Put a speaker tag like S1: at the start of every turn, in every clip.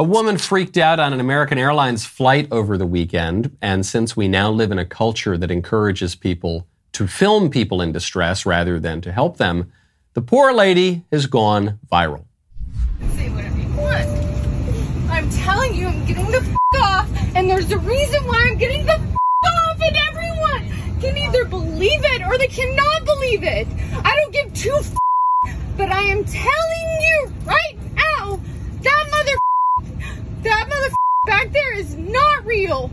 S1: A woman freaked out on an American Airlines flight over the weekend, and since we now live in a culture that encourages people to film people in distress rather than to help them, the poor lady has gone viral.
S2: Say whatever you want. I'm telling you, I'm getting the f- off, and there's a reason why I'm getting the f- off, and everyone can either believe it or they cannot believe it. I don't give two f- but I am telling you right now, that mother that mother back there is not real.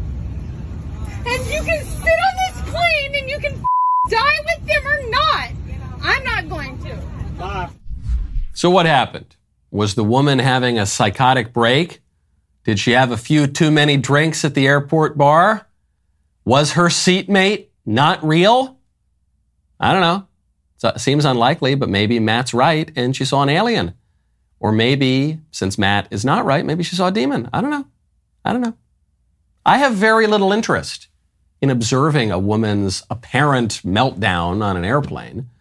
S2: And you can sit on this plane and you can die with them or not. I'm not going to.
S1: So, what happened? Was the woman having a psychotic break? Did she have a few too many drinks at the airport bar? Was her seatmate not real? I don't know. It seems unlikely, but maybe Matt's right and she saw an alien. Or maybe, since Matt is not right, maybe she saw a demon. I don't know. I don't know. I have very little interest in observing a woman's apparent meltdown on an airplane,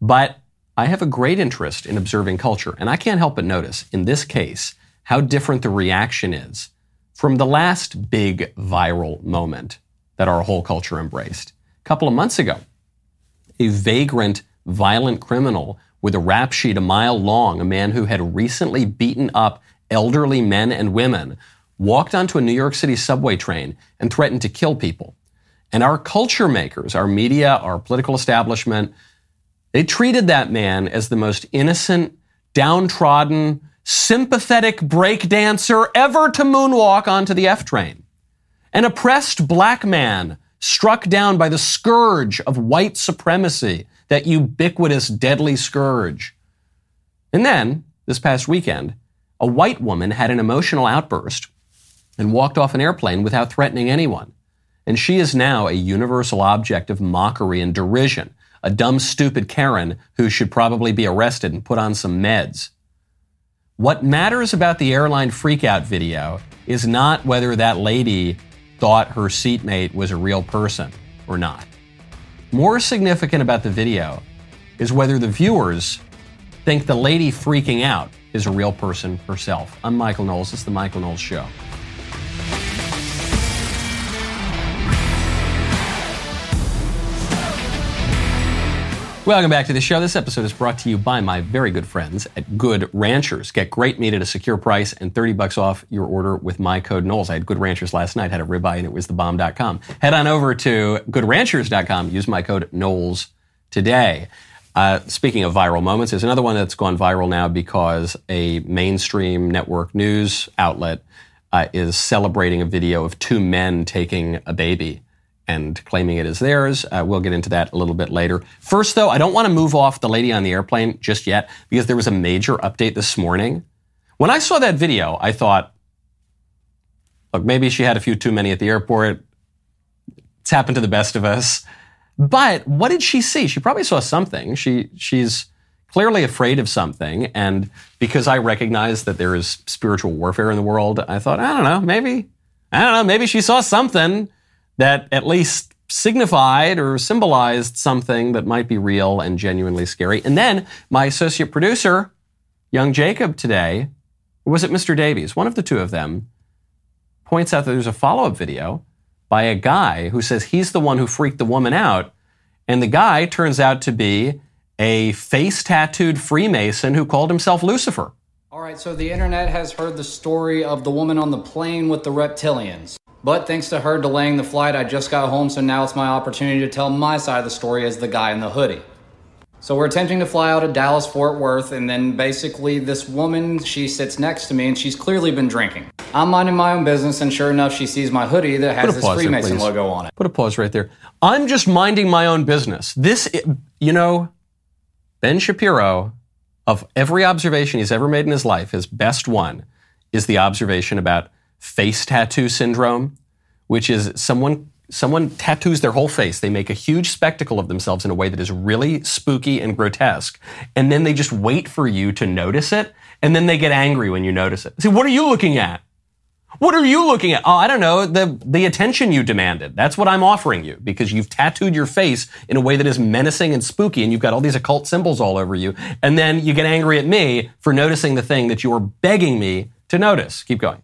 S1: but I have a great interest in observing culture. And I can't help but notice, in this case, how different the reaction is from the last big viral moment that our whole culture embraced. A couple of months ago, a vagrant, violent criminal with a rap sheet a mile long, a man who had recently beaten up elderly men and women, walked onto a New York City subway train and threatened to kill people. And our culture makers, our media, our political establishment, they treated that man as the most innocent, downtrodden, sympathetic breakdancer ever to moonwalk onto the F train. An oppressed black man struck down by the scourge of white supremacy, that ubiquitous deadly scourge. And then, this past weekend, a white woman had an emotional outburst and walked off an airplane without threatening anyone. And she is now a universal object of mockery and derision, a dumb, stupid Karen who should probably be arrested and put on some meds. What matters about the airline freakout video is not whether that lady thought her seatmate was a real person or not. More significant about the video is whether the viewers think the lady freaking out is a real person herself. I'm Michael Knowles. This is The Michael Knowles Show. Welcome back to the show. This episode is brought to you by my very good friends at Good Ranchers. Get great meat at a secure price and 30 bucks off your order with my code Knowles. I had Good Ranchers last night, had a ribeye, and it was thebomb.com. Head on over to goodranchers.com. Use my code Knowles today. Uh, speaking of viral moments, there's another one that's gone viral now because a mainstream network news outlet uh, is celebrating a video of two men taking a baby and claiming it as theirs. Uh, we'll get into that a little bit later. First, though, I don't want to move off the lady on the airplane just yet because there was a major update this morning. When I saw that video, I thought, look, maybe she had a few too many at the airport. It's happened to the best of us. But what did she see? She probably saw something. She she's clearly afraid of something, and because I recognize that there is spiritual warfare in the world, I thought, I don't know, maybe I don't know, maybe she saw something that at least signified or symbolized something that might be real and genuinely scary. And then my associate producer, young Jacob today, was it Mr. Davies? One of the two of them points out that there's a follow-up video by a guy who says he's the one who freaked the woman out. And the guy turns out to be a face tattooed Freemason who called himself Lucifer.
S3: All right, so the internet has heard the story of the woman on the plane with the reptilians. But thanks to her delaying the flight, I just got home, so now it's my opportunity to tell my side of the story as the guy in the hoodie. So we're attempting to fly out of Dallas Fort Worth, and then basically this woman, she sits next to me, and she's clearly been drinking. I'm minding my own business, and sure enough, she sees my hoodie that has this
S1: pause there,
S3: Freemason logo on it.
S1: Put a pause right there. I'm just minding my own business. This, you know, Ben Shapiro, of every observation he's ever made in his life, his best one is the observation about face tattoo syndrome, which is someone someone tattoos their whole face. They make a huge spectacle of themselves in a way that is really spooky and grotesque, and then they just wait for you to notice it, and then they get angry when you notice it. See, what are you looking at? What are you looking at? Oh, I don't know. The, the attention you demanded. That's what I'm offering you because you've tattooed your face in a way that is menacing and spooky and you've got all these occult symbols all over you. And then you get angry at me for noticing the thing that you were begging me to notice. Keep going.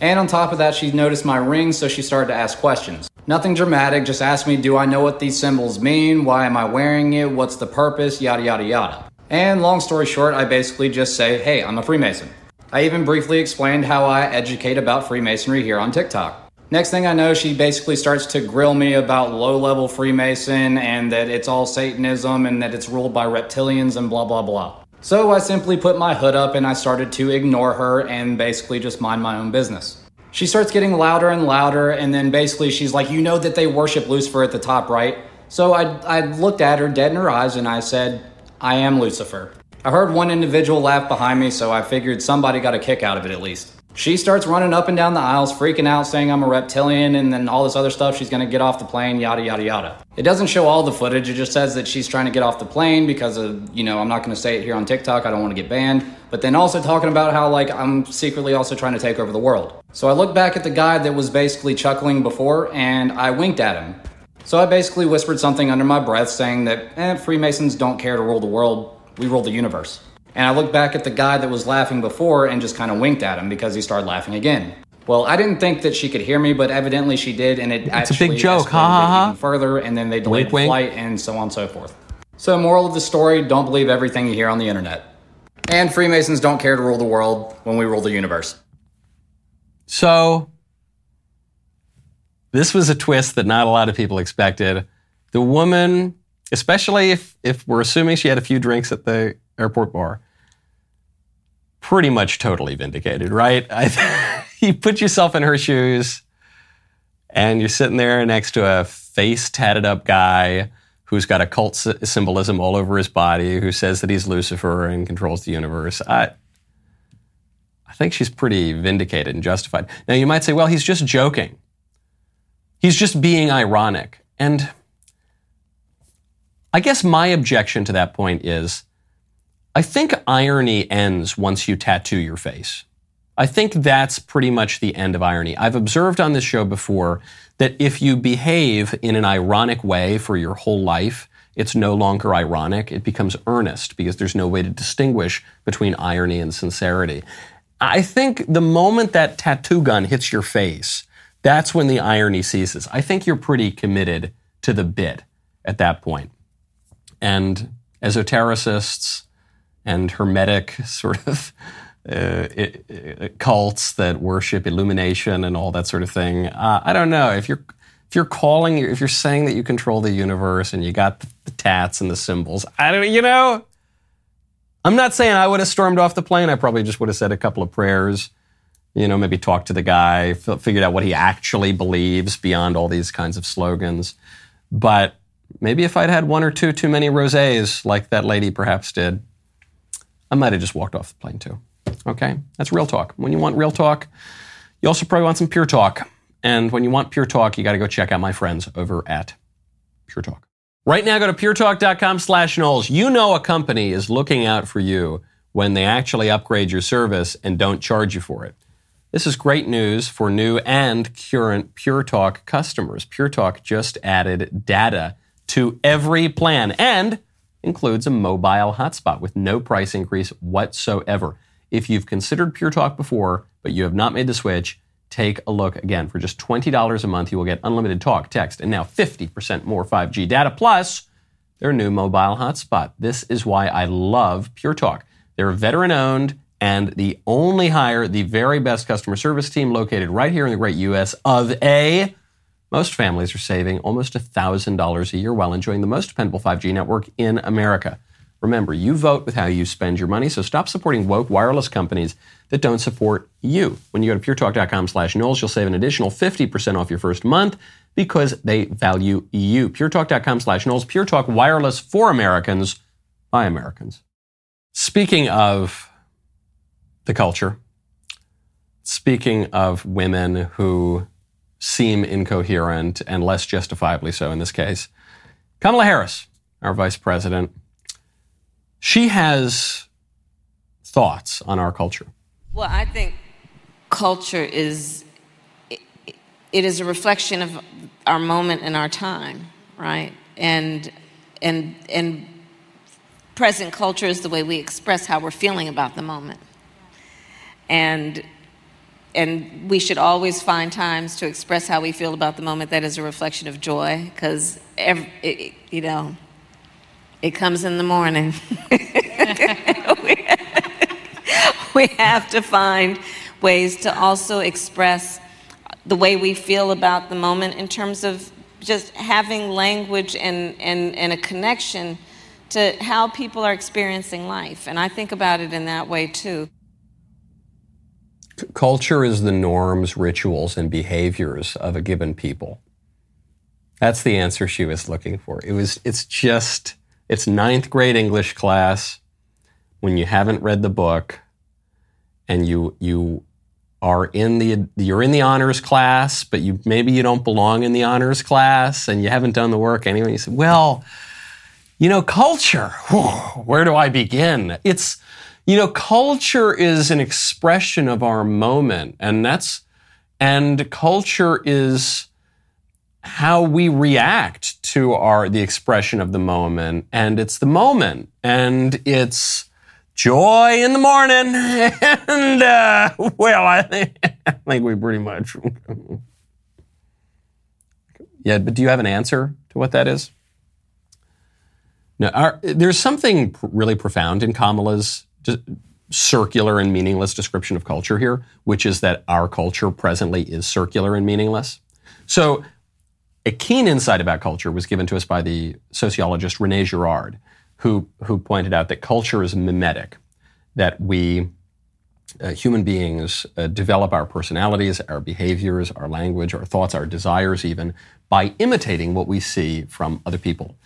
S3: And on top of that, she noticed my ring, so she started to ask questions. Nothing dramatic, just asked me, Do I know what these symbols mean? Why am I wearing it? What's the purpose? Yada, yada, yada. And long story short, I basically just say, Hey, I'm a Freemason. I even briefly explained how I educate about Freemasonry here on TikTok. Next thing I know, she basically starts to grill me about low level Freemason and that it's all Satanism and that it's ruled by reptilians and blah, blah, blah. So I simply put my hood up and I started to ignore her and basically just mind my own business. She starts getting louder and louder, and then basically she's like, You know that they worship Lucifer at the top, right? So I, I looked at her dead in her eyes and I said, I am Lucifer. I heard one individual laugh behind me, so I figured somebody got a kick out of it at least. She starts running up and down the aisles, freaking out, saying I'm a reptilian, and then all this other stuff. She's gonna get off the plane, yada, yada, yada. It doesn't show all the footage, it just says that she's trying to get off the plane because of, you know, I'm not gonna say it here on TikTok, I don't wanna get banned. But then also talking about how, like, I'm secretly also trying to take over the world. So I look back at the guy that was basically chuckling before, and I winked at him. So I basically whispered something under my breath saying that, eh, Freemasons don't care to rule the world, we rule the universe. And I looked back at the guy that was laughing before and just kind of winked at him because he started laughing again. Well, I didn't think that she could hear me, but evidently she did, and it
S1: It's a
S3: actually
S1: big joke.
S3: even further, and then they delayed
S1: Wink,
S3: the
S1: wink.
S3: flight and so on and so forth. So, moral of the story: don't believe everything you hear on the internet. And Freemasons don't care to rule the world when we rule the universe.
S1: So, this was a twist that not a lot of people expected. The woman, especially if, if we're assuming she had a few drinks at the airport bar, pretty much totally vindicated, right? I, you put yourself in her shoes and you're sitting there next to a face tatted up guy who's got occult sy- symbolism all over his body, who says that he's Lucifer and controls the universe. I, I think she's pretty vindicated and justified. Now, you might say, well, he's just joking. He's just being ironic. And I guess my objection to that point is I think irony ends once you tattoo your face. I think that's pretty much the end of irony. I've observed on this show before that if you behave in an ironic way for your whole life, it's no longer ironic. It becomes earnest because there's no way to distinguish between irony and sincerity. I think the moment that tattoo gun hits your face, that's when the irony ceases. I think you're pretty committed to the bit at that point. And esotericists and hermetic sort of uh, i- i- cults that worship illumination and all that sort of thing. Uh, I don't know if you're if you're calling if you're saying that you control the universe and you got the, the tats and the symbols. I don't you know. I'm not saying I would have stormed off the plane. I probably just would have said a couple of prayers. You know, maybe talked to the guy, figured out what he actually believes beyond all these kinds of slogans. But maybe if I'd had one or two too many rosés, like that lady perhaps did, I might have just walked off the plane too. Okay? That's real talk. When you want real talk, you also probably want some pure talk. And when you want pure talk, you got to go check out my friends over at Pure Talk. Right now, go to puretalk.com slash Knowles. You know a company is looking out for you when they actually upgrade your service and don't charge you for it. This is great news for new and current Pure Talk customers. Pure Talk just added data to every plan and includes a mobile hotspot with no price increase whatsoever. If you've considered Pure Talk before, but you have not made the switch, take a look again. For just $20 a month, you will get unlimited talk, text, and now 50% more 5G data, plus their new mobile hotspot. This is why I love Pure Talk. They're veteran owned and the only hire the very best customer service team located right here in the great US of A. Most families are saving almost $1,000 a year while enjoying the most dependable 5G network in America. Remember, you vote with how you spend your money, so stop supporting woke wireless companies that don't support you. When you go to puretalk.com slash Knowles, you'll save an additional 50% off your first month because they value you. puretalk.com slash Knowles, Pure Talk Wireless for Americans by Americans. Speaking of the culture, speaking of women who seem incoherent and less justifiably so in this case, Kamala Harris, our vice president, she has thoughts on our culture.
S4: Well, I think culture is it, it is a reflection of our moment and our time, right? And and and present culture is the way we express how we're feeling about the moment. and and we should always find times to express how we feel about the moment that is a reflection of joy because you know it comes in the morning we have to find ways to also express the way we feel about the moment in terms of just having language and, and, and a connection to how people are experiencing life. And I think about it in that way too.
S1: Culture is the norms, rituals, and behaviors of a given people. That's the answer she was looking for. It was, it's just, it's ninth grade English class when you haven't read the book and you, you are in the you're in the honors class, but you maybe you don't belong in the honors class and you haven't done the work anyway. You say, well, you know, culture. Where do I begin? It's you know, culture is an expression of our moment, and that's and culture is how we react to our the expression of the moment, and it's the moment, and it's joy in the morning. And, uh, well, I think, I think we pretty much. yeah, but do you have an answer to what that is? No, our, there's something really profound in Kamala's circular and meaningless description of culture here, which is that our culture presently is circular and meaningless. So, a keen insight about culture was given to us by the sociologist Rene Girard, who, who pointed out that culture is mimetic, that we, uh, human beings, uh, develop our personalities, our behaviors, our language, our thoughts, our desires, even by imitating what we see from other people.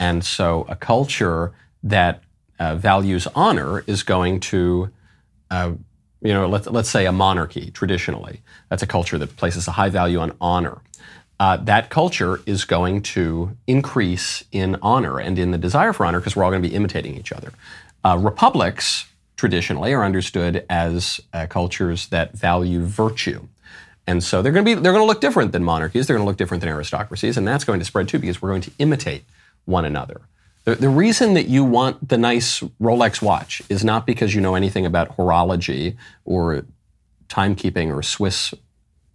S1: And so a culture that uh, values honor is going to, uh, you know, let's, let's say a monarchy traditionally. That's a culture that places a high value on honor uh, that culture is going to increase in honor and in the desire for honor because we're all going to be imitating each other. Uh, republics traditionally are understood as uh, cultures that value virtue. And so they're going to be they're going to look different than monarchies. They're going to look different than aristocracies, and that's going to spread too because we're going to imitate one another. The, the reason that you want the nice Rolex watch is not because you know anything about horology or timekeeping or Swiss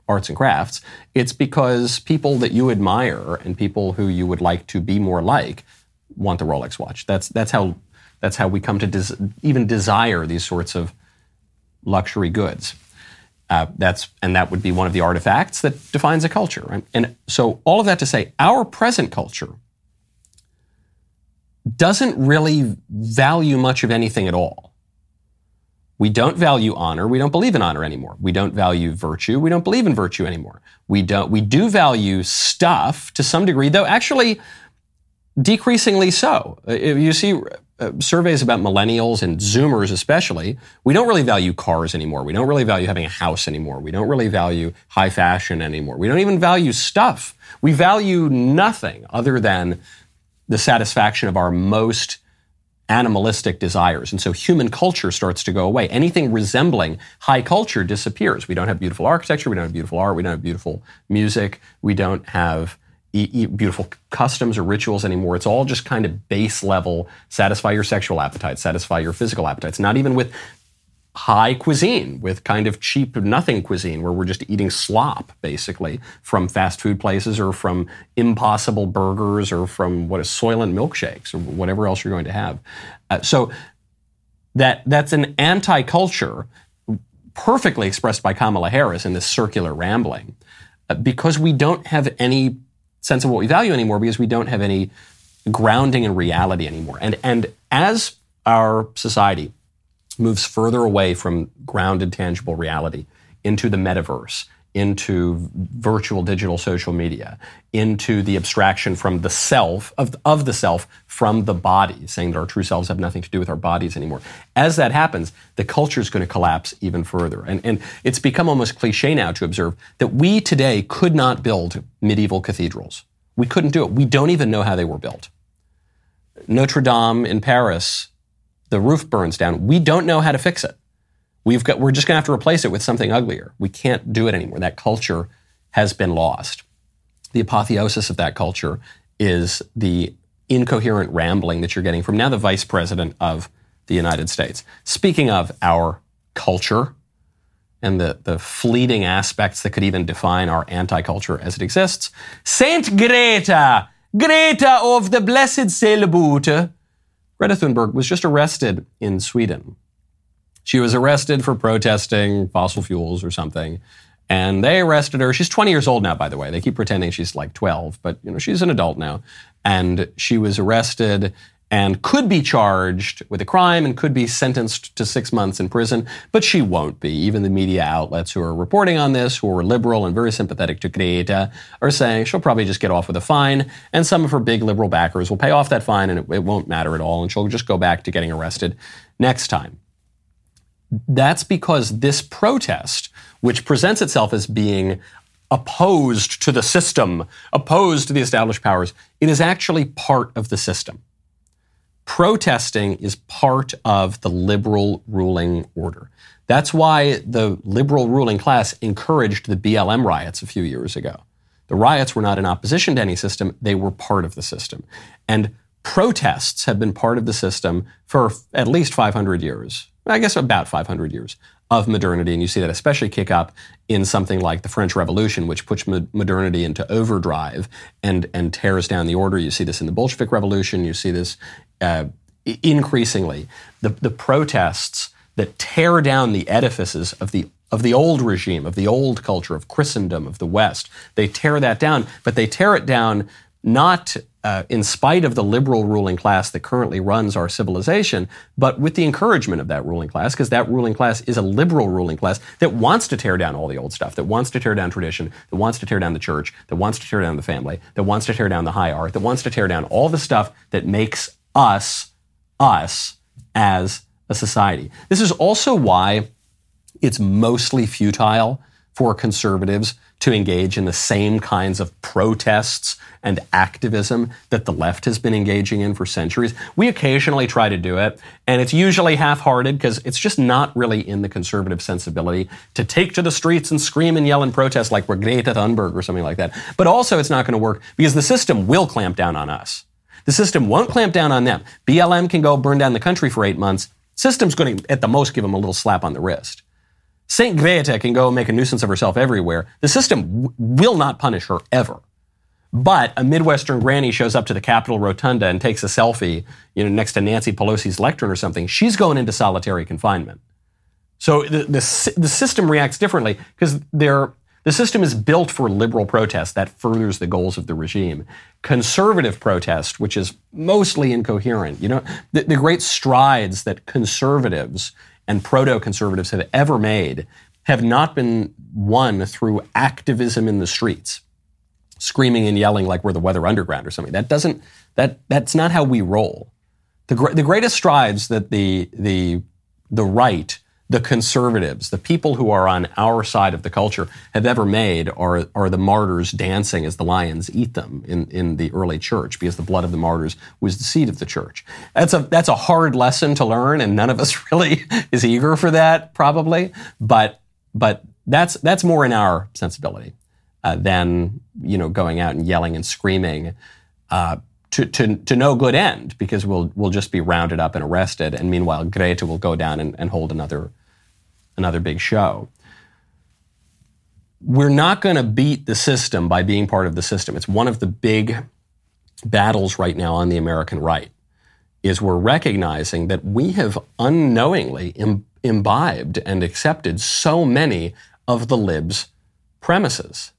S1: arts and crafts. It's because people that you admire and people who you would like to be more like want the Rolex watch. That's that's how that's how we come to des- even desire these sorts of luxury goods. Uh, that's and that would be one of the artifacts that defines a culture. Right? And so all of that to say, our present culture doesn't really value much of anything at all. We don't value honor. We don't believe in honor anymore. We don't value virtue. We don't believe in virtue anymore. We don't, we do value stuff to some degree, though actually decreasingly so. If you see uh, surveys about millennials and Zoomers especially, we don't really value cars anymore. We don't really value having a house anymore. We don't really value high fashion anymore. We don't even value stuff. We value nothing other than the satisfaction of our most animalistic desires. And so human culture starts to go away. Anything resembling high culture disappears. We don't have beautiful architecture, we don't have beautiful art, we don't have beautiful music, we don't have e- e- beautiful customs or rituals anymore. It's all just kind of base level satisfy your sexual appetites, satisfy your physical appetites, not even with high cuisine with kind of cheap nothing cuisine where we're just eating slop basically from fast food places or from impossible burgers or from what is soylent milkshakes or whatever else you're going to have. Uh, so that that's an anti-culture perfectly expressed by kamala harris in this circular rambling uh, because we don't have any sense of what we value anymore because we don't have any grounding in reality anymore. And and as our society moves further away from grounded, tangible reality into the metaverse, into virtual digital social media, into the abstraction from the self, of, of the self from the body, saying that our true selves have nothing to do with our bodies anymore. As that happens, the culture is going to collapse even further. And, and it's become almost cliche now to observe that we today could not build medieval cathedrals. We couldn't do it. We don't even know how they were built. Notre Dame in Paris the roof burns down. We don't know how to fix it. We've got, we're just going to have to replace it with something uglier. We can't do it anymore. That culture has been lost. The apotheosis of that culture is the incoherent rambling that you're getting from now the vice president of the United States. Speaking of our culture, and the, the fleeting aspects that could even define our anti-culture as it exists. Saint Greta, Greta of the Blessed Sailboat. Greta Thunberg was just arrested in Sweden. She was arrested for protesting fossil fuels or something. And they arrested her. She's 20 years old now, by the way. They keep pretending she's like 12, but you know, she's an adult now. And she was arrested and could be charged with a crime and could be sentenced to six months in prison, but she won't be. Even the media outlets who are reporting on this, who are liberal and very sympathetic to Greta, are saying she'll probably just get off with a fine, and some of her big liberal backers will pay off that fine and it, it won't matter at all, and she'll just go back to getting arrested next time. That's because this protest, which presents itself as being opposed to the system, opposed to the established powers, it is actually part of the system protesting is part of the liberal ruling order. That's why the liberal ruling class encouraged the BLM riots a few years ago. The riots were not in opposition to any system, they were part of the system. And protests have been part of the system for at least 500 years. I guess about 500 years of modernity. And you see that especially kick up in something like the French Revolution, which puts modernity into overdrive and, and tears down the order. You see this in the Bolshevik Revolution. You see this uh, increasingly the, the protests that tear down the edifices of the of the old regime, of the old culture, of Christendom, of the West. They tear that down, but they tear it down not uh, in spite of the liberal ruling class that currently runs our civilization, but with the encouragement of that ruling class, because that ruling class is a liberal ruling class that wants to tear down all the old stuff, that wants to tear down tradition, that wants to tear down the church, that wants to tear down the family, that wants to tear down the high art, that wants to tear down all the stuff that makes us, us as a society. This is also why it's mostly futile for conservatives to engage in the same kinds of protests and activism that the left has been engaging in for centuries. We occasionally try to do it, and it's usually half hearted because it's just not really in the conservative sensibility to take to the streets and scream and yell and protest like we're Greta Thunberg or something like that. But also, it's not going to work because the system will clamp down on us. The system won't clamp down on them. BLM can go burn down the country for eight months. System's going to, at the most, give them a little slap on the wrist. St. Greta can go make a nuisance of herself everywhere. The system w- will not punish her ever. But a Midwestern granny shows up to the Capitol Rotunda and takes a selfie, you know, next to Nancy Pelosi's lectern or something. She's going into solitary confinement. So the, the, the system reacts differently because they're the system is built for liberal protest that furthers the goals of the regime. Conservative protest, which is mostly incoherent, you know, the, the great strides that conservatives and proto conservatives have ever made have not been won through activism in the streets, screaming and yelling like we're the Weather Underground or something. That doesn't, that, that's not how we roll. The, the greatest strides that the, the, the right the conservatives, the people who are on our side of the culture, have ever made are, are the martyrs dancing as the lions eat them in, in the early church, because the blood of the martyrs was the seed of the church. That's a, that's a hard lesson to learn, and none of us really is eager for that, probably. But, but that's, that's more in our sensibility uh, than you know, going out and yelling and screaming. Uh, to, to, to no good end because we'll, we'll just be rounded up and arrested. And meanwhile, Greta will go down and, and hold another another big show. We're not going to beat the system by being part of the system. It's one of the big battles right now on the American right is we're recognizing that we have unknowingly Im- imbibed and accepted so many of the libs' premises.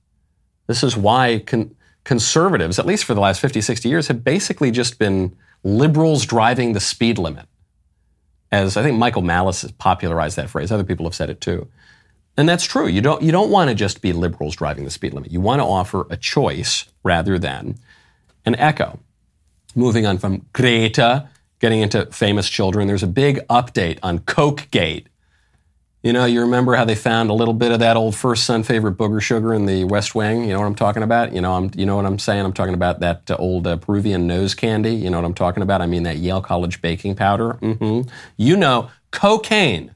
S1: This is why con- conservatives, at least for the last 50, 60 years, have basically just been liberals driving the speed limit as I think Michael Malice has popularized that phrase. Other people have said it too. And that's true. You don't, you don't want to just be liberals driving the speed limit. You want to offer a choice rather than an echo. Moving on from Greta, getting into famous children, there's a big update on Coke Gate. You know, you remember how they found a little bit of that old first son favorite booger sugar in the West Wing. You know what I'm talking about? You know, I'm, you know what I'm saying? I'm talking about that uh, old uh, Peruvian nose candy. You know what I'm talking about? I mean that Yale College baking powder. Mm-hmm. You know, cocaine.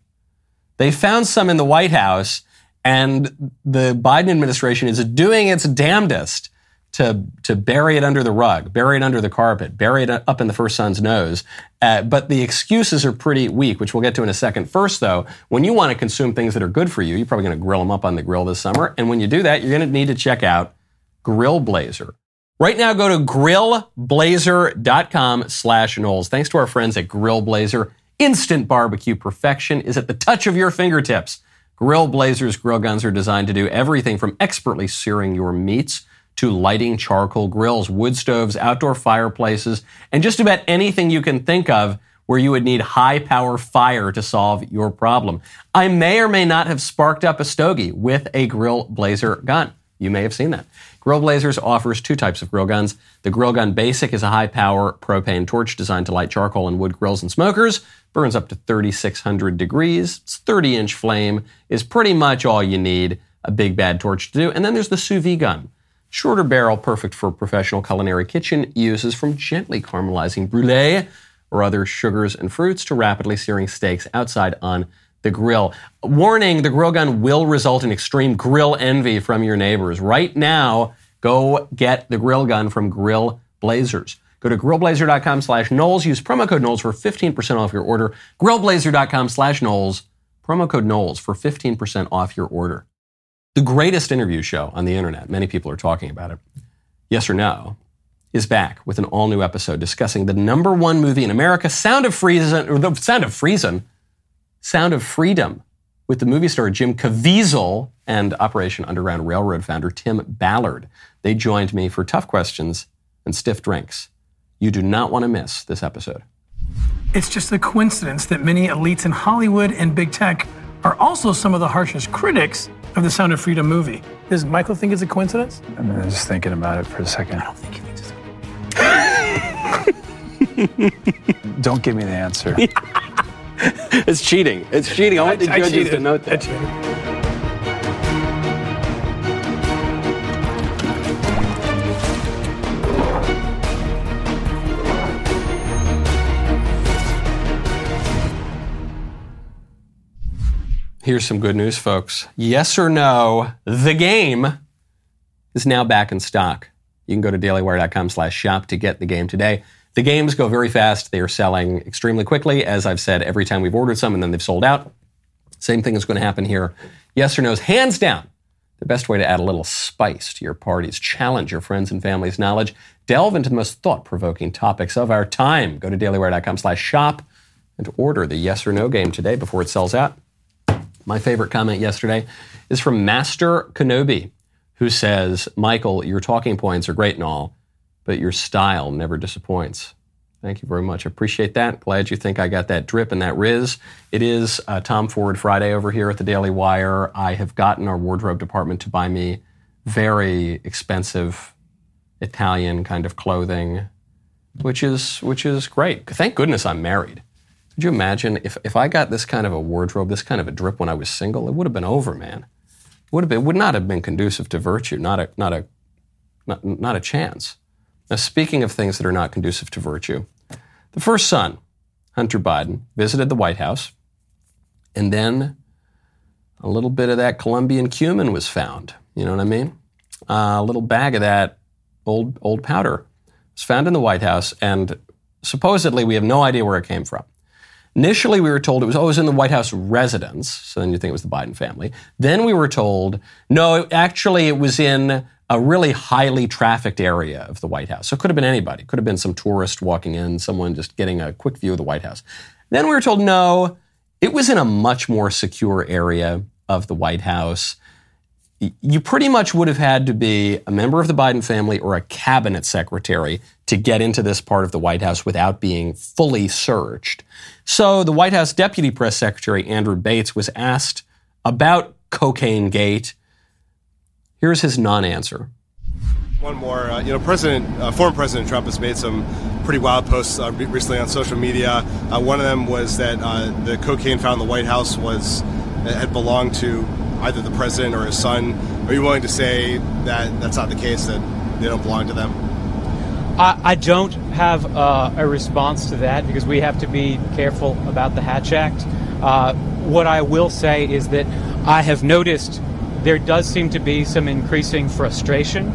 S1: They found some in the White House, and the Biden administration is doing its damnedest to, to bury it under the rug, bury it under the carpet, bury it up in the first son's nose. Uh, but the excuses are pretty weak, which we'll get to in a second. First, though, when you want to consume things that are good for you, you're probably going to grill them up on the grill this summer. And when you do that, you're going to need to check out Grill Blazer. Right now, go to grillblazer.com slash Knowles. Thanks to our friends at Grill Blazer. Instant barbecue perfection is at the touch of your fingertips. Grill Blazer's grill guns are designed to do everything from expertly searing your meats to lighting charcoal grills, wood stoves, outdoor fireplaces, and just about anything you can think of where you would need high power fire to solve your problem. I may or may not have sparked up a stogie with a Grill Blazer gun. You may have seen that. Grill Blazers offers two types of grill guns. The Grill Gun Basic is a high power propane torch designed to light charcoal and wood grills and smokers. Burns up to 3,600 degrees. It's 30 inch flame is pretty much all you need a big bad torch to do. And then there's the sous vide gun. Shorter barrel, perfect for professional culinary kitchen uses from gently caramelizing brulee or other sugars and fruits to rapidly searing steaks outside on the grill. Warning, the grill gun will result in extreme grill envy from your neighbors. Right now, go get the grill gun from Grill Blazers. Go to grillblazer.com slash Knowles. Use promo code Knowles for 15% off your order. Grillblazer.com slash Knowles. Promo code Knowles for 15% off your order. The greatest interview show on the internet, many people are talking about it, Yes or No, is back with an all new episode discussing the number one movie in America, Sound of Friesen, or the Sound of Friesen, Sound of Freedom, with the movie star Jim Caviezel and Operation Underground Railroad founder Tim Ballard. They joined me for tough questions and stiff drinks. You do not want to miss this episode.
S5: It's just a coincidence that many elites in Hollywood and big tech are also some of the harshest critics of the Sound of Freedom movie. Does Michael think it's a coincidence?
S6: I mean, I'm just thinking about it for a second.
S5: I don't think he thinks it's
S6: Don't give me the answer.
S1: It's cheating. It's cheating. I want the
S5: I
S1: judges
S5: cheated.
S1: to note
S5: I
S1: that. Here's some good news, folks. Yes or no, the game is now back in stock. You can go to dailywire.com slash shop to get the game today. The games go very fast. They are selling extremely quickly. As I've said, every time we've ordered some and then they've sold out. Same thing is going to happen here. Yes or no's, hands down. The best way to add a little spice to your parties, challenge your friends and family's knowledge, delve into the most thought-provoking topics of our time. Go to dailywire.com slash shop and order the yes or no game today before it sells out. My favorite comment yesterday is from Master Kenobi, who says, Michael, your talking points are great and all, but your style never disappoints. Thank you very much. I appreciate that. Glad you think I got that drip and that riz. It is uh, Tom Ford Friday over here at the Daily Wire. I have gotten our wardrobe department to buy me very expensive Italian kind of clothing, which is which is great. Thank goodness I'm married. Could you imagine if, if I got this kind of a wardrobe, this kind of a drip when I was single, it would have been over, man. Would have been would not have been conducive to virtue, not a not a not, not a chance. Now, speaking of things that are not conducive to virtue, the first son, Hunter Biden, visited the White House, and then a little bit of that Colombian cumin was found. You know what I mean? Uh, a little bag of that old old powder was found in the White House, and supposedly we have no idea where it came from. Initially, we were told it was, oh, it was in the White House residence. So then you think it was the Biden family. Then we were told, no, actually, it was in a really highly trafficked area of the White House. So it could have been anybody. It could have been some tourist walking in, someone just getting a quick view of the White House. Then we were told, no, it was in a much more secure area of the White House. You pretty much would have had to be a member of the Biden family or a cabinet secretary to get into this part of the White House without being fully searched. So the White House Deputy Press Secretary Andrew Bates was asked about Cocaine Gate. Here's his non answer.
S7: One more, uh, you know, President, uh, former President Trump has made some pretty wild posts uh, re- recently on social media. Uh, one of them was that uh, the cocaine found in the White House was had belonged to either the president or his son. Are you willing to say that that's not the case? That they don't belong to them?
S8: I, I don't have uh, a response to that because we have to be careful about the Hatch Act. Uh, what I will say is that I have noticed there does seem to be some increasing frustration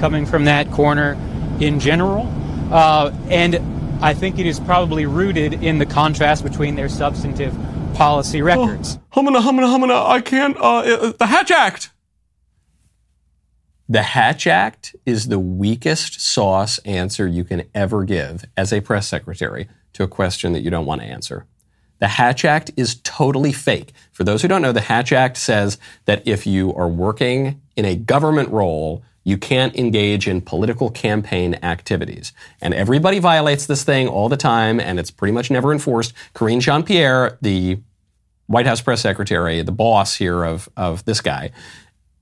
S8: coming from that corner in general. Uh, and I think it is probably rooted in the contrast between their substantive policy records.
S1: Humana, humana, humana, I can't, uh, the Hatch Act. The Hatch Act is the weakest sauce answer you can ever give as a press secretary to a question that you don't want to answer. The Hatch Act is totally fake. For those who don't know, the Hatch Act says that if you are working in a government role, you can't engage in political campaign activities. And everybody violates this thing all the time, and it's pretty much never enforced. Karine Jean Pierre, the White House press secretary, the boss here of, of this guy,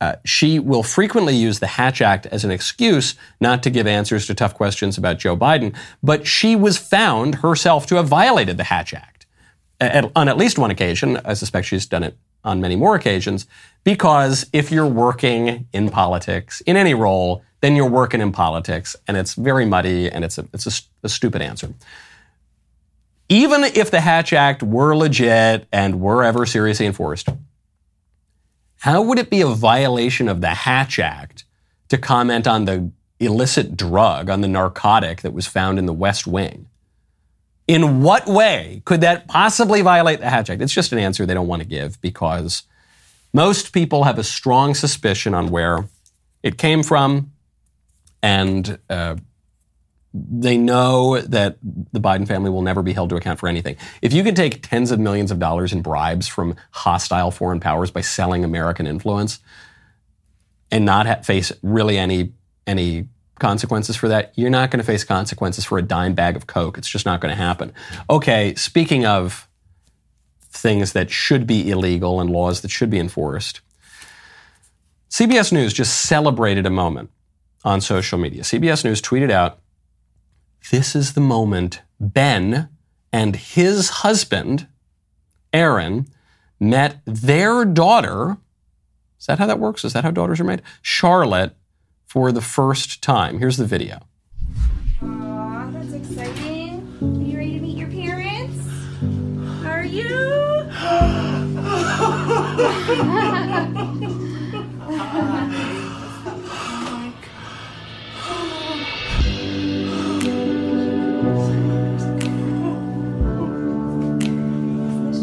S1: uh, she will frequently use the Hatch Act as an excuse not to give answers to tough questions about Joe Biden, but she was found herself to have violated the Hatch Act at, on at least one occasion. I suspect she's done it on many more occasions, because if you're working in politics, in any role, then you're working in politics, and it's very muddy and it's a, it's a, a stupid answer. Even if the Hatch Act were legit and were ever seriously enforced, how would it be a violation of the Hatch Act to comment on the illicit drug, on the narcotic that was found in the West Wing? In what way could that possibly violate the Hatch Act? It's just an answer they don't want to give because most people have a strong suspicion on where it came from, and uh, they know that the Biden family will never be held to account for anything. If you could take tens of millions of dollars in bribes from hostile foreign powers by selling American influence and not ha- face really any any consequences for that. You're not going to face consequences for a dime bag of Coke. It's just not going to happen. Okay, speaking of things that should be illegal and laws that should be enforced, CBS News just celebrated a moment on social media. CBS News tweeted out This is the moment Ben and his husband, Aaron, met their daughter. Is that how that works? Is that how daughters are made? Charlotte for the first time. Here's the video.
S9: Aw, that's exciting. Are you ready to meet your parents? Are you?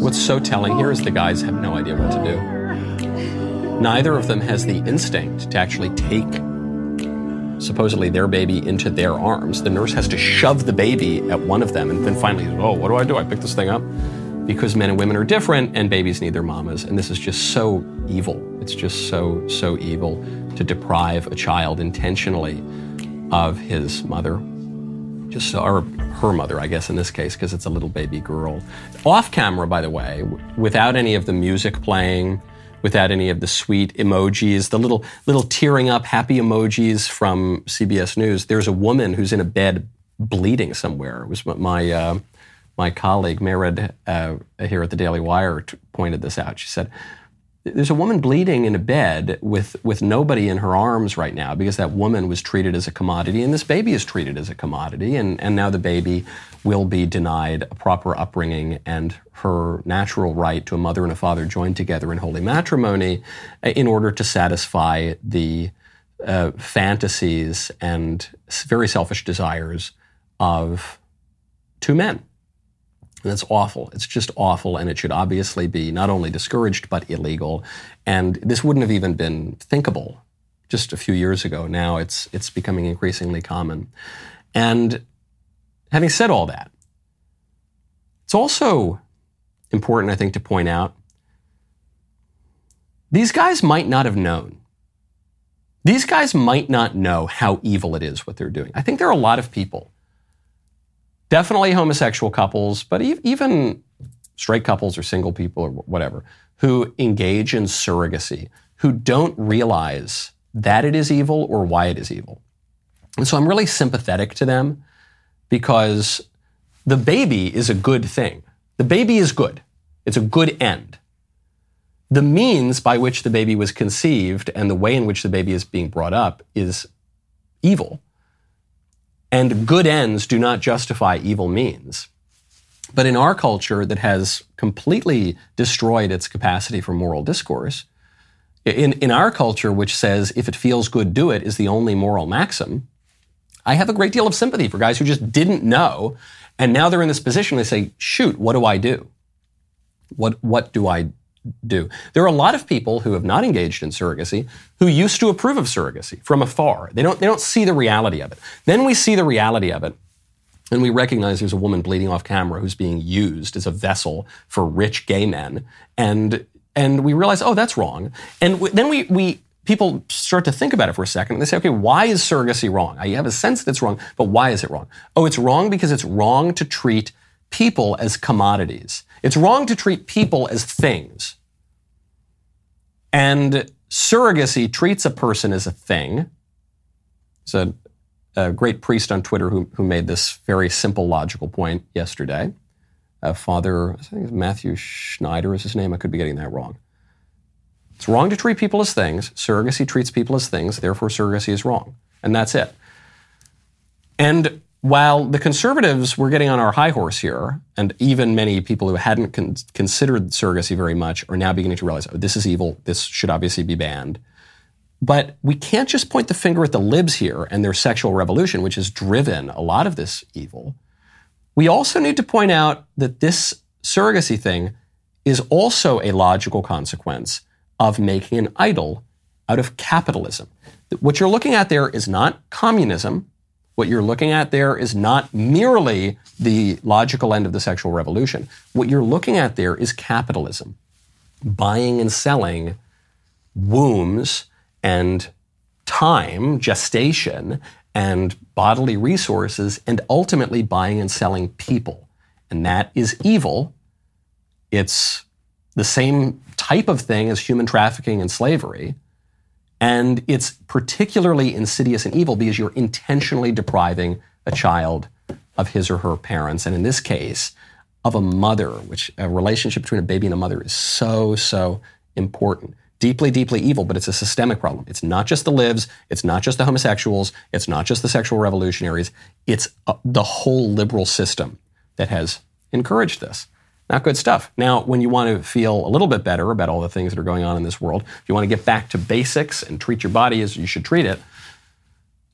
S1: What's so telling here is the guys have no idea what to do. Neither of them has the instinct to actually take supposedly their baby into their arms. The nurse has to shove the baby at one of them and then finally, oh, what do I do? I pick this thing up. Because men and women are different and babies need their mamas. And this is just so evil. It's just so, so evil to deprive a child intentionally of his mother. Just so, or her mother, I guess, in this case, because it's a little baby girl. Off camera, by the way, without any of the music playing, without any of the sweet emojis, the little little tearing up happy emojis from CBS News. There's a woman who's in a bed bleeding somewhere. It was my uh, my colleague Mered uh, here at the Daily Wire t- pointed this out. She said. There's a woman bleeding in a bed with, with nobody in her arms right now because that woman was treated as a commodity and this baby is treated as a commodity and, and now the baby will be denied a proper upbringing and her natural right to a mother and a father joined together in holy matrimony uh, in order to satisfy the uh, fantasies and very selfish desires of two men. And that's awful. It's just awful, and it should obviously be not only discouraged but illegal. And this wouldn't have even been thinkable just a few years ago. Now it's it's becoming increasingly common. And having said all that, it's also important, I think, to point out these guys might not have known. These guys might not know how evil it is what they're doing. I think there are a lot of people, definitely homosexual couples, but even straight couples or single people or whatever, who engage in surrogacy, who don't realize that it is evil or why it is evil. And so I'm really sympathetic to them because the baby is a good thing. The baby is good. It's a good end. The means by which the baby was conceived and the way in which the baby is being brought up is evil. And good ends do not justify evil means. But in our culture that has completely destroyed its capacity for moral discourse, In, in our culture, which says if it feels good, do it, is the only moral maxim, I have a great deal of sympathy for guys who just didn't know. And now they're in this position. They say, shoot, what do I do? What, what do I do? There are a lot of people who have not engaged in surrogacy who used to approve of surrogacy from afar. They don't, they don't see the reality of it. Then we see the reality of it. And we recognize there's a woman bleeding off camera who's being used as a vessel for rich gay men. And, and we realize, oh, that's wrong. And w- then we, we, people start to think about it for a second and they say, okay, why is surrogacy wrong? I have a sense that it's wrong, but why is it wrong? Oh, it's wrong because it's wrong to treat people as commodities. It's wrong to treat people as things. And surrogacy treats a person as a thing. It's a, a great priest on Twitter who, who made this very simple logical point yesterday. Uh, Father, I think Matthew Schneider is his name. I could be getting that wrong. It's wrong to treat people as things. Surrogacy treats people as things. Therefore, surrogacy is wrong. And that's it. And while the conservatives were getting on our high horse here, and even many people who hadn't con- considered surrogacy very much are now beginning to realize, oh, this is evil. This should obviously be banned. But we can't just point the finger at the libs here and their sexual revolution, which has driven a lot of this evil. We also need to point out that this surrogacy thing is also a logical consequence of making an idol out of capitalism. What you're looking at there is not communism. What you're looking at there is not merely the logical end of the sexual revolution. What you're looking at there is capitalism, buying and selling wombs and time, gestation, and bodily resources, and ultimately buying and selling people. And that is evil. It's the same type of thing as human trafficking and slavery. And it's particularly insidious and evil because you're intentionally depriving a child of his or her parents. And in this case, of a mother, which a relationship between a baby and a mother is so, so important. Deeply, deeply evil, but it's a systemic problem. It's not just the libs, it's not just the homosexuals, it's not just the sexual revolutionaries, it's uh, the whole liberal system that has encouraged this. Not good stuff. Now, when you want to feel a little bit better about all the things that are going on in this world, if you want to get back to basics and treat your body as you should treat it,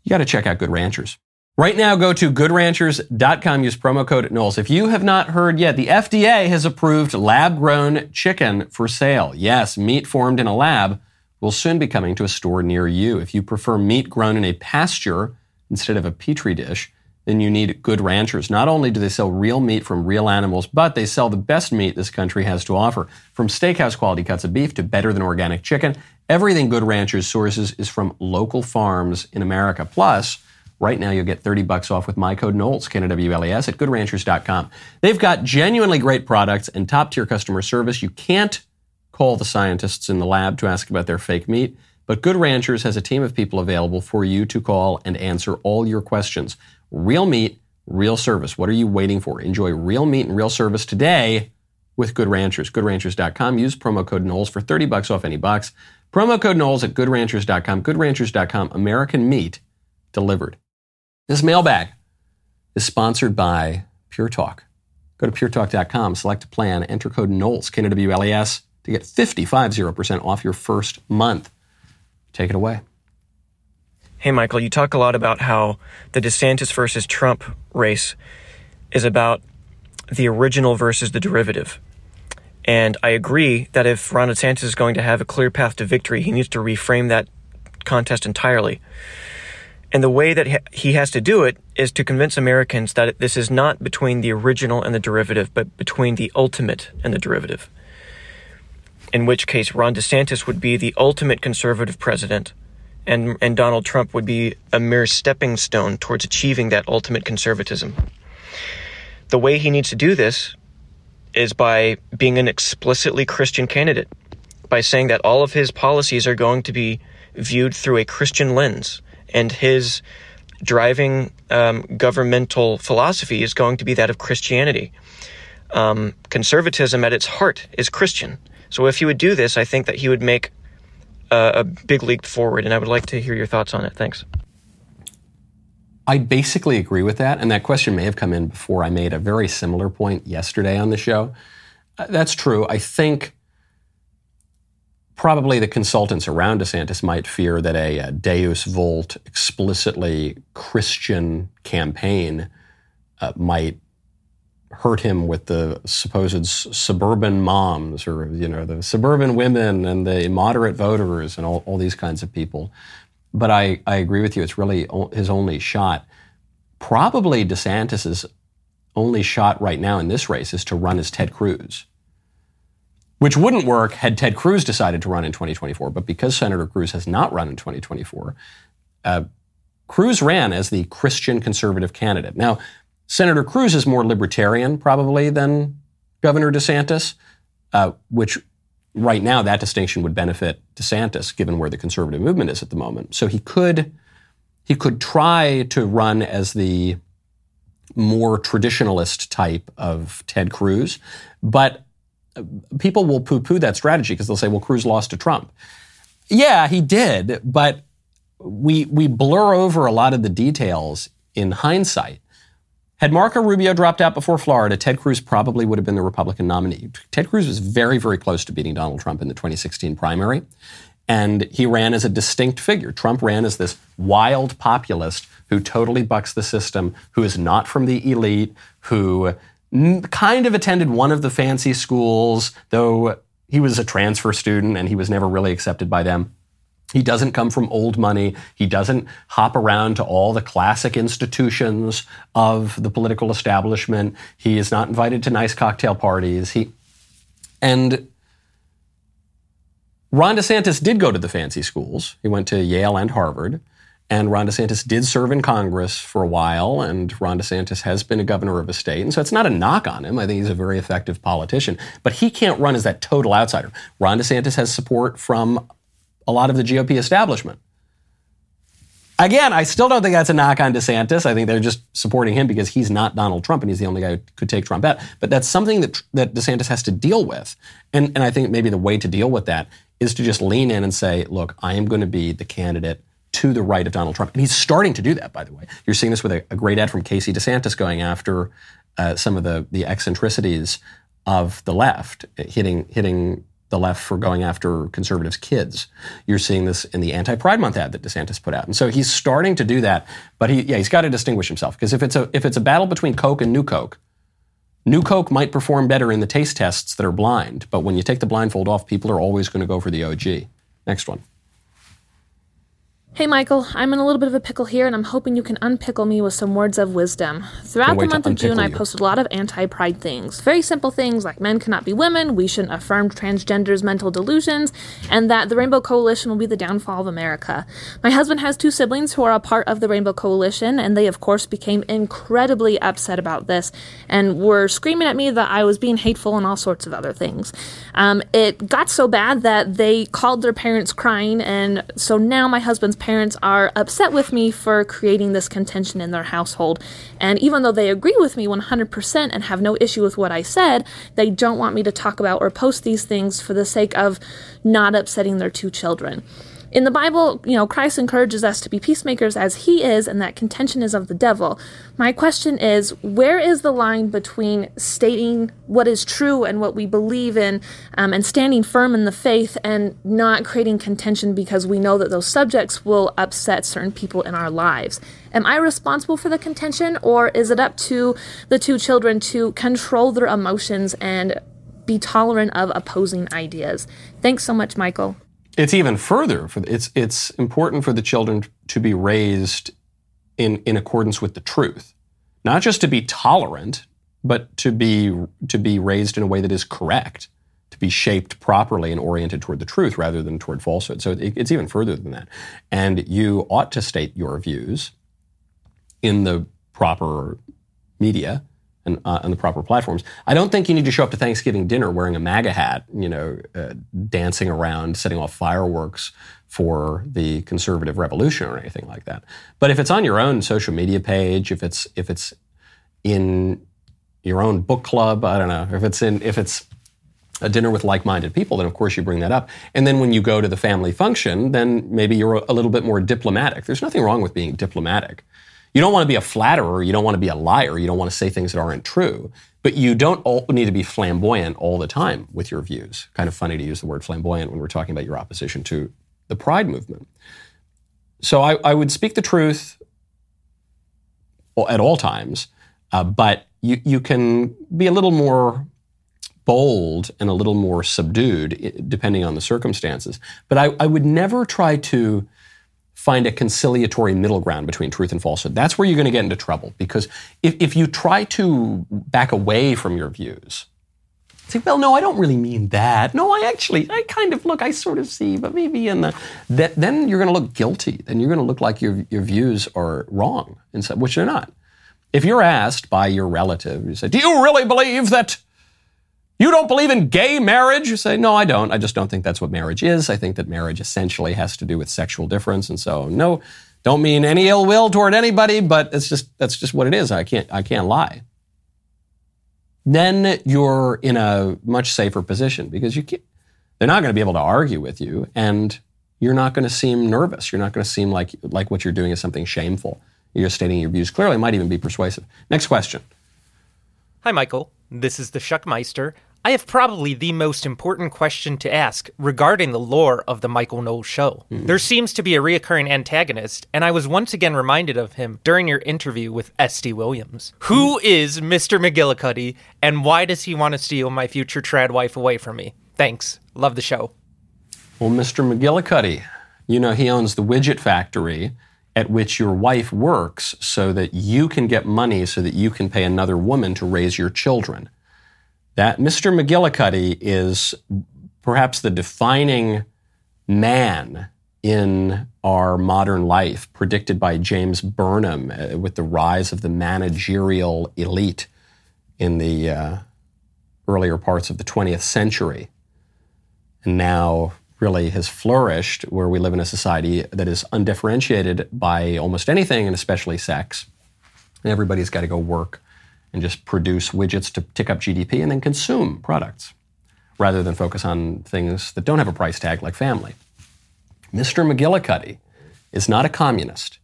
S1: you got to check out Good Ranchers. Right now, go to goodranchers.com, use promo code Knowles. If you have not heard yet, the FDA has approved lab grown chicken for sale. Yes, meat formed in a lab will soon be coming to a store near you. If you prefer meat grown in a pasture instead of a petri dish, then you need good ranchers. Not only do they sell real meat from real animals, but they sell the best meat this country has to offer. From steakhouse quality cuts of beef to better than organic chicken, everything Good Ranchers sources is from local farms in America. Plus, right now you'll get 30 bucks off with my code Knowles, K-N-W-L-E-S, at goodranchers.com. They've got genuinely great products and top tier customer service. You can't call the scientists in the lab to ask about their fake meat. But Good Ranchers has a team of people available for you to call and answer all your questions. Real meat, real service. What are you waiting for? Enjoy real meat and real service today with Good Ranchers. GoodRanchers.com. Use promo code Knowles for 30 bucks off any box. Promo code Knowles at GoodRanchers.com. GoodRanchers.com. American meat delivered. This mailbag is sponsored by Pure Talk. Go to puretalk.com, select a plan, enter code Knowles, K-N-W-L-E-S, to get 55% off your first month. Take it away.
S10: Hey, Michael, you talk a lot about how the DeSantis versus Trump race is about the original versus the derivative. And I agree that if Ron DeSantis is going to have a clear path to victory, he needs to reframe that contest entirely. And the way that he has to do it is to convince Americans that this is not between the original and the derivative, but between the ultimate and the derivative. In which case, Ron DeSantis would be the ultimate conservative president and, and Donald Trump would be a mere stepping stone towards achieving that ultimate conservatism. The way he needs to do this is by being an explicitly Christian candidate, by saying that all of his policies are going to be viewed through a Christian lens, and his driving um, governmental philosophy is going to be that of Christianity. Um, conservatism at its heart is Christian. So if he would do this, I think that he would make a, a big leap forward, and I would like to hear your thoughts on it. Thanks.
S1: I basically agree with that, and that question may have come in before I made a very similar point yesterday on the show. Uh, that's true. I think probably the consultants around DeSantis might fear that a, a Deus Vult, explicitly Christian campaign uh, might hurt him with the supposed s- suburban moms or you know the suburban women and the moderate voters and all, all these kinds of people. But I, I agree with you. It's really o- his only shot. Probably DeSantis's only shot right now in this race is to run as Ted Cruz which wouldn't work had Ted Cruz decided to run in 2024. But because Senator Cruz has not run in 2024, uh, Cruz ran as the Christian conservative candidate. Now, Senator Cruz is more libertarian probably than Governor DeSantis, uh, which right now that distinction would benefit DeSantis given where the conservative movement is at the moment. So he could he could try to run as the more traditionalist type of Ted Cruz, but people will poo poo that strategy because they'll say, well, Cruz lost to Trump. Yeah, he did, but we, we blur over a lot of the details in hindsight. Had Marco Rubio dropped out before Florida, Ted Cruz probably would have been the Republican nominee. Ted Cruz was very, very close to beating Donald Trump in the 2016 primary, and he ran as a distinct figure. Trump ran as this wild populist who totally bucks the system, who is not from the elite, who kind of attended one of the fancy schools, though he was a transfer student and he was never really accepted by them. He doesn't come from old money. He doesn't hop around to all the classic institutions of the political establishment. He is not invited to nice cocktail parties. He and Ron DeSantis did go to the fancy schools. He went to Yale and Harvard. And Ron DeSantis did serve in Congress for a while, and Ron DeSantis has been a governor of a state. And so it's not a knock on him. I think he's a very effective politician. But he can't run as that total outsider. Ron DeSantis has support from a lot of the GOP establishment. Again, I still don't think that's a knock on DeSantis. I think they're just supporting him because he's not Donald Trump and he's the only guy who could take Trump out. But that's something that, that DeSantis has to deal with. And, and I think maybe the way to deal with that is to just lean in and say, look, I am going to be the candidate to the right of Donald Trump. And he's starting to do that, by the way. You're seeing this with a, a great ad from Casey DeSantis going after uh, some of the, the eccentricities of the left, hitting, hitting the left for going after conservatives' kids. You're seeing this in the anti-Pride Month ad that DeSantis put out. And so he's starting to do that, but he, yeah, he's got to distinguish himself because if it's a if it's a battle between Coke and New Coke, New Coke might perform better in the taste tests that are blind, but when you take the blindfold off, people are always going to go for the OG. Next one.
S11: Hey, Michael, I'm in a little bit of a pickle here, and I'm hoping you can unpickle me with some words of wisdom. Throughout the month of June,
S1: unpickle
S11: I posted a lot of anti pride things. Very simple things like men cannot be women, we shouldn't affirm transgenders' mental delusions, and that the Rainbow Coalition will be the downfall of America. My husband has two siblings who are a part of the Rainbow Coalition, and they, of course, became incredibly upset about this and were screaming at me that I was being hateful and all sorts of other things. Um, it got so bad that they called their parents crying, and so now my husband's parents are upset with me for creating this contention in their household. And even though they agree with me 100% and have no issue with what I said, they don't want me to talk about or post these things for the sake of not upsetting their two children. In the Bible, you know, Christ encourages us to be peacemakers as he is, and that contention is of the devil. My question is where is the line between stating what is true and what we believe in um, and standing firm in the faith and not creating contention because we know that those subjects will upset certain people in our lives? Am I responsible for the contention, or is it up to the two children to control their emotions and be tolerant of opposing ideas? Thanks so much, Michael.
S1: It's even further. For it's it's important for the children to be raised in in accordance with the truth, not just to be tolerant, but to be to be raised in a way that is correct, to be shaped properly and oriented toward the truth rather than toward falsehood. So it, it's even further than that. And you ought to state your views in the proper media and uh, on the proper platforms. I don't think you need to show up to Thanksgiving dinner wearing a MAGA hat, you know, uh, dancing around, setting off fireworks for the conservative revolution or anything like that. But if it's on your own social media page, if it's if it's in your own book club, I don't know, if it's in if it's a dinner with like-minded people, then of course you bring that up. And then when you go to the family function, then maybe you're a little bit more diplomatic. There's nothing wrong with being diplomatic. You don't want to be a flatterer. You don't want to be a liar. You don't want to say things that aren't true. But you don't need to be flamboyant all the time with your views. Kind of funny to use the word flamboyant when we're talking about your opposition to the Pride movement. So I, I would speak the truth at all times, uh, but you, you can be a little more bold and a little more subdued depending on the circumstances. But I, I would never try to find a conciliatory middle ground between truth and falsehood. That's where you're going to get into trouble because if, if you try to back away from your views, say, well, no, I don't really mean that. No, I actually, I kind of look, I sort of see, but maybe in the, that, then you're going to look guilty. Then you're going to look like your, your views are wrong, which they're not. If you're asked by your relative, you say, do you really believe that you don't believe in gay marriage? You say, no, I don't. I just don't think that's what marriage is. I think that marriage essentially has to do with sexual difference. And so, no, don't mean any ill will toward anybody, but it's just, that's just what it is. I can't, I can't lie. Then you're in a much safer position because you can't, they're not going to be able to argue with you and you're not going to seem nervous. You're not going to seem like, like what you're doing is something shameful. You're stating your views clearly, might even be persuasive. Next question.
S12: Hi, Michael. This is the Shuckmeister. I have probably the most important question to ask regarding the lore of the Michael Knowles show. Mm-hmm. There seems to be a reoccurring antagonist, and I was once again reminded of him during your interview with S.D. Williams. Who is Mr. McGillicuddy, and why does he want to steal my future trad wife away from me? Thanks. Love the show.
S1: Well, Mr. McGillicuddy, you know, he owns the widget factory at which your wife works so that you can get money so that you can pay another woman to raise your children. That Mr. McGillicuddy is perhaps the defining man in our modern life, predicted by James Burnham uh, with the rise of the managerial elite in the uh, earlier parts of the 20th century. And now really has flourished where we live in a society that is undifferentiated by almost anything, and especially sex. And everybody's got to go work and just produce widgets to tick up GDP and then consume products rather than focus on things that don't have a price tag like family. Mr. McGillicuddy is not a communist.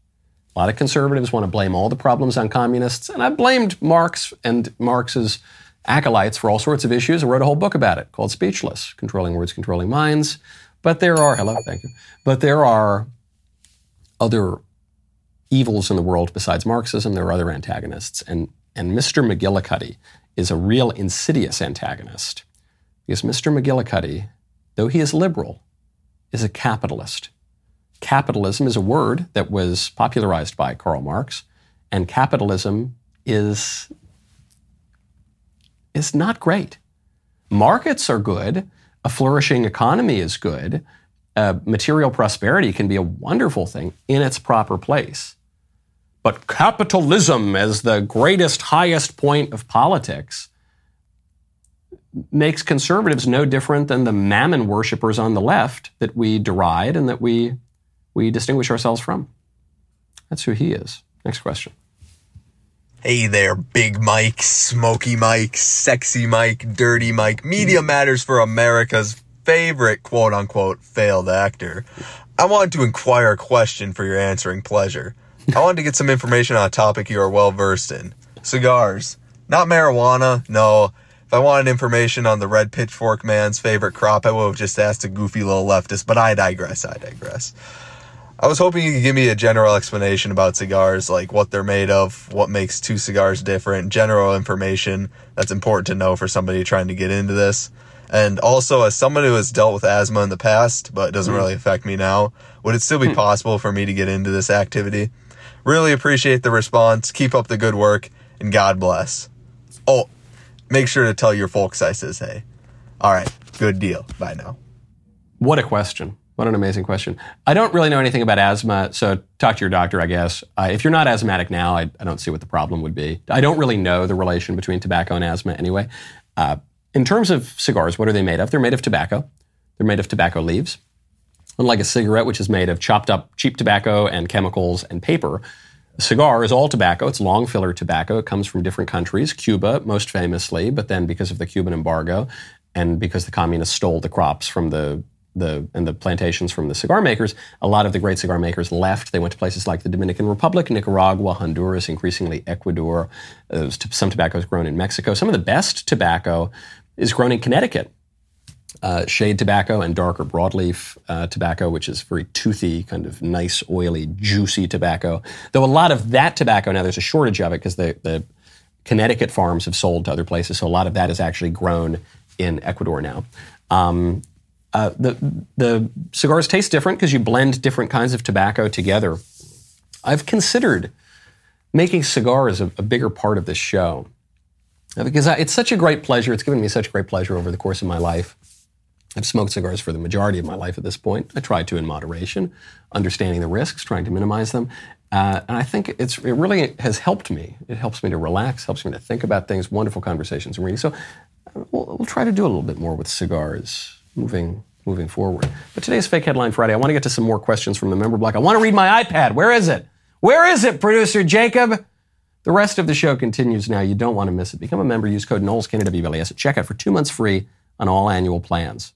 S1: A lot of conservatives want to blame all the problems on communists, and I blamed Marx and Marx's acolytes for all sorts of issues. I wrote a whole book about it called Speechless Controlling Words, Controlling Minds. But there are, hello, thank you. But there are other evils in the world besides Marxism. There are other antagonists. And and Mr. McGillicuddy is a real insidious antagonist because Mr. McGillicuddy, though he is liberal, is a capitalist. Capitalism is a word that was popularized by Karl Marx, and capitalism is, is not great. Markets are good, a flourishing economy is good, uh, material prosperity can be a wonderful thing in its proper place. But capitalism as the greatest, highest point of politics makes conservatives no different than the mammon worshippers on the left that we deride and that we, we distinguish ourselves from. That's who he is. Next question.
S13: Hey there, Big Mike, Smoky Mike, Sexy Mike, Dirty Mike. Media matters for America's favorite quote unquote failed actor. I wanted to inquire a question for your answering pleasure. I wanted to get some information on a topic you are well versed in. Cigars. Not marijuana, no. If I wanted information on the red pitchfork man's favorite crop, I would have just asked a goofy little leftist, but I digress, I digress. I was hoping you could give me a general explanation about cigars, like what they're made of, what makes two cigars different, general information that's important to know for somebody trying to get into this. And also, as someone who has dealt with asthma in the past, but it doesn't mm. really affect me now, would it still be hmm. possible for me to get into this activity? Really appreciate the response. Keep up the good work and God bless. Oh, make sure to tell your folks I says hey. All right, good deal. Bye now.
S1: What a question. What an amazing question. I don't really know anything about asthma, so talk to your doctor, I guess. Uh, if you're not asthmatic now, I, I, don't see what the problem would be. I don't really know the relation between tobacco and asthma anyway. Uh, in terms of cigars, what are they made of? They're made of tobacco. They're made of tobacco leaves. Unlike a cigarette, which is made of chopped up cheap tobacco and chemicals and paper, a cigar is all tobacco. It's long filler tobacco. It comes from different countries, Cuba most famously, but then because of the Cuban embargo and because the communists stole the crops from the the and the plantations from the cigar makers, a lot of the great cigar makers left. They went to places like the Dominican Republic, Nicaragua, Honduras, increasingly Ecuador. Uh, some tobacco is grown in Mexico. Some of the best tobacco is grown in Connecticut. Uh, shade tobacco and darker broadleaf uh, tobacco, which is very toothy, kind of nice, oily, juicy tobacco. Though a lot of that tobacco now there's a shortage of it because the, the Connecticut farms have sold to other places, so a lot of that is actually grown in Ecuador now. Um, uh, the the cigars taste different because you blend different kinds of tobacco together. I've considered making cigars a, a bigger part of this show uh, because I, it's such a great pleasure. It's given me such great pleasure over the course of my life. I've smoked cigars for the majority of my life at this point. I try to in moderation, understanding the risks, trying to minimize them. Uh, and I think it's, it really has helped me. It helps me to relax, helps me to think about things, wonderful conversations and reading. So uh, we'll, we'll try to do a little bit more with cigars moving moving forward. But today's Fake Headline Friday. I want to get to some more questions from the member block. I want to read my iPad. Where is it? Where is it, producer Jacob? The rest of the show continues now. You don't want to miss it. Become a member. Use code Knowles, at checkout for two months free on all annual plans.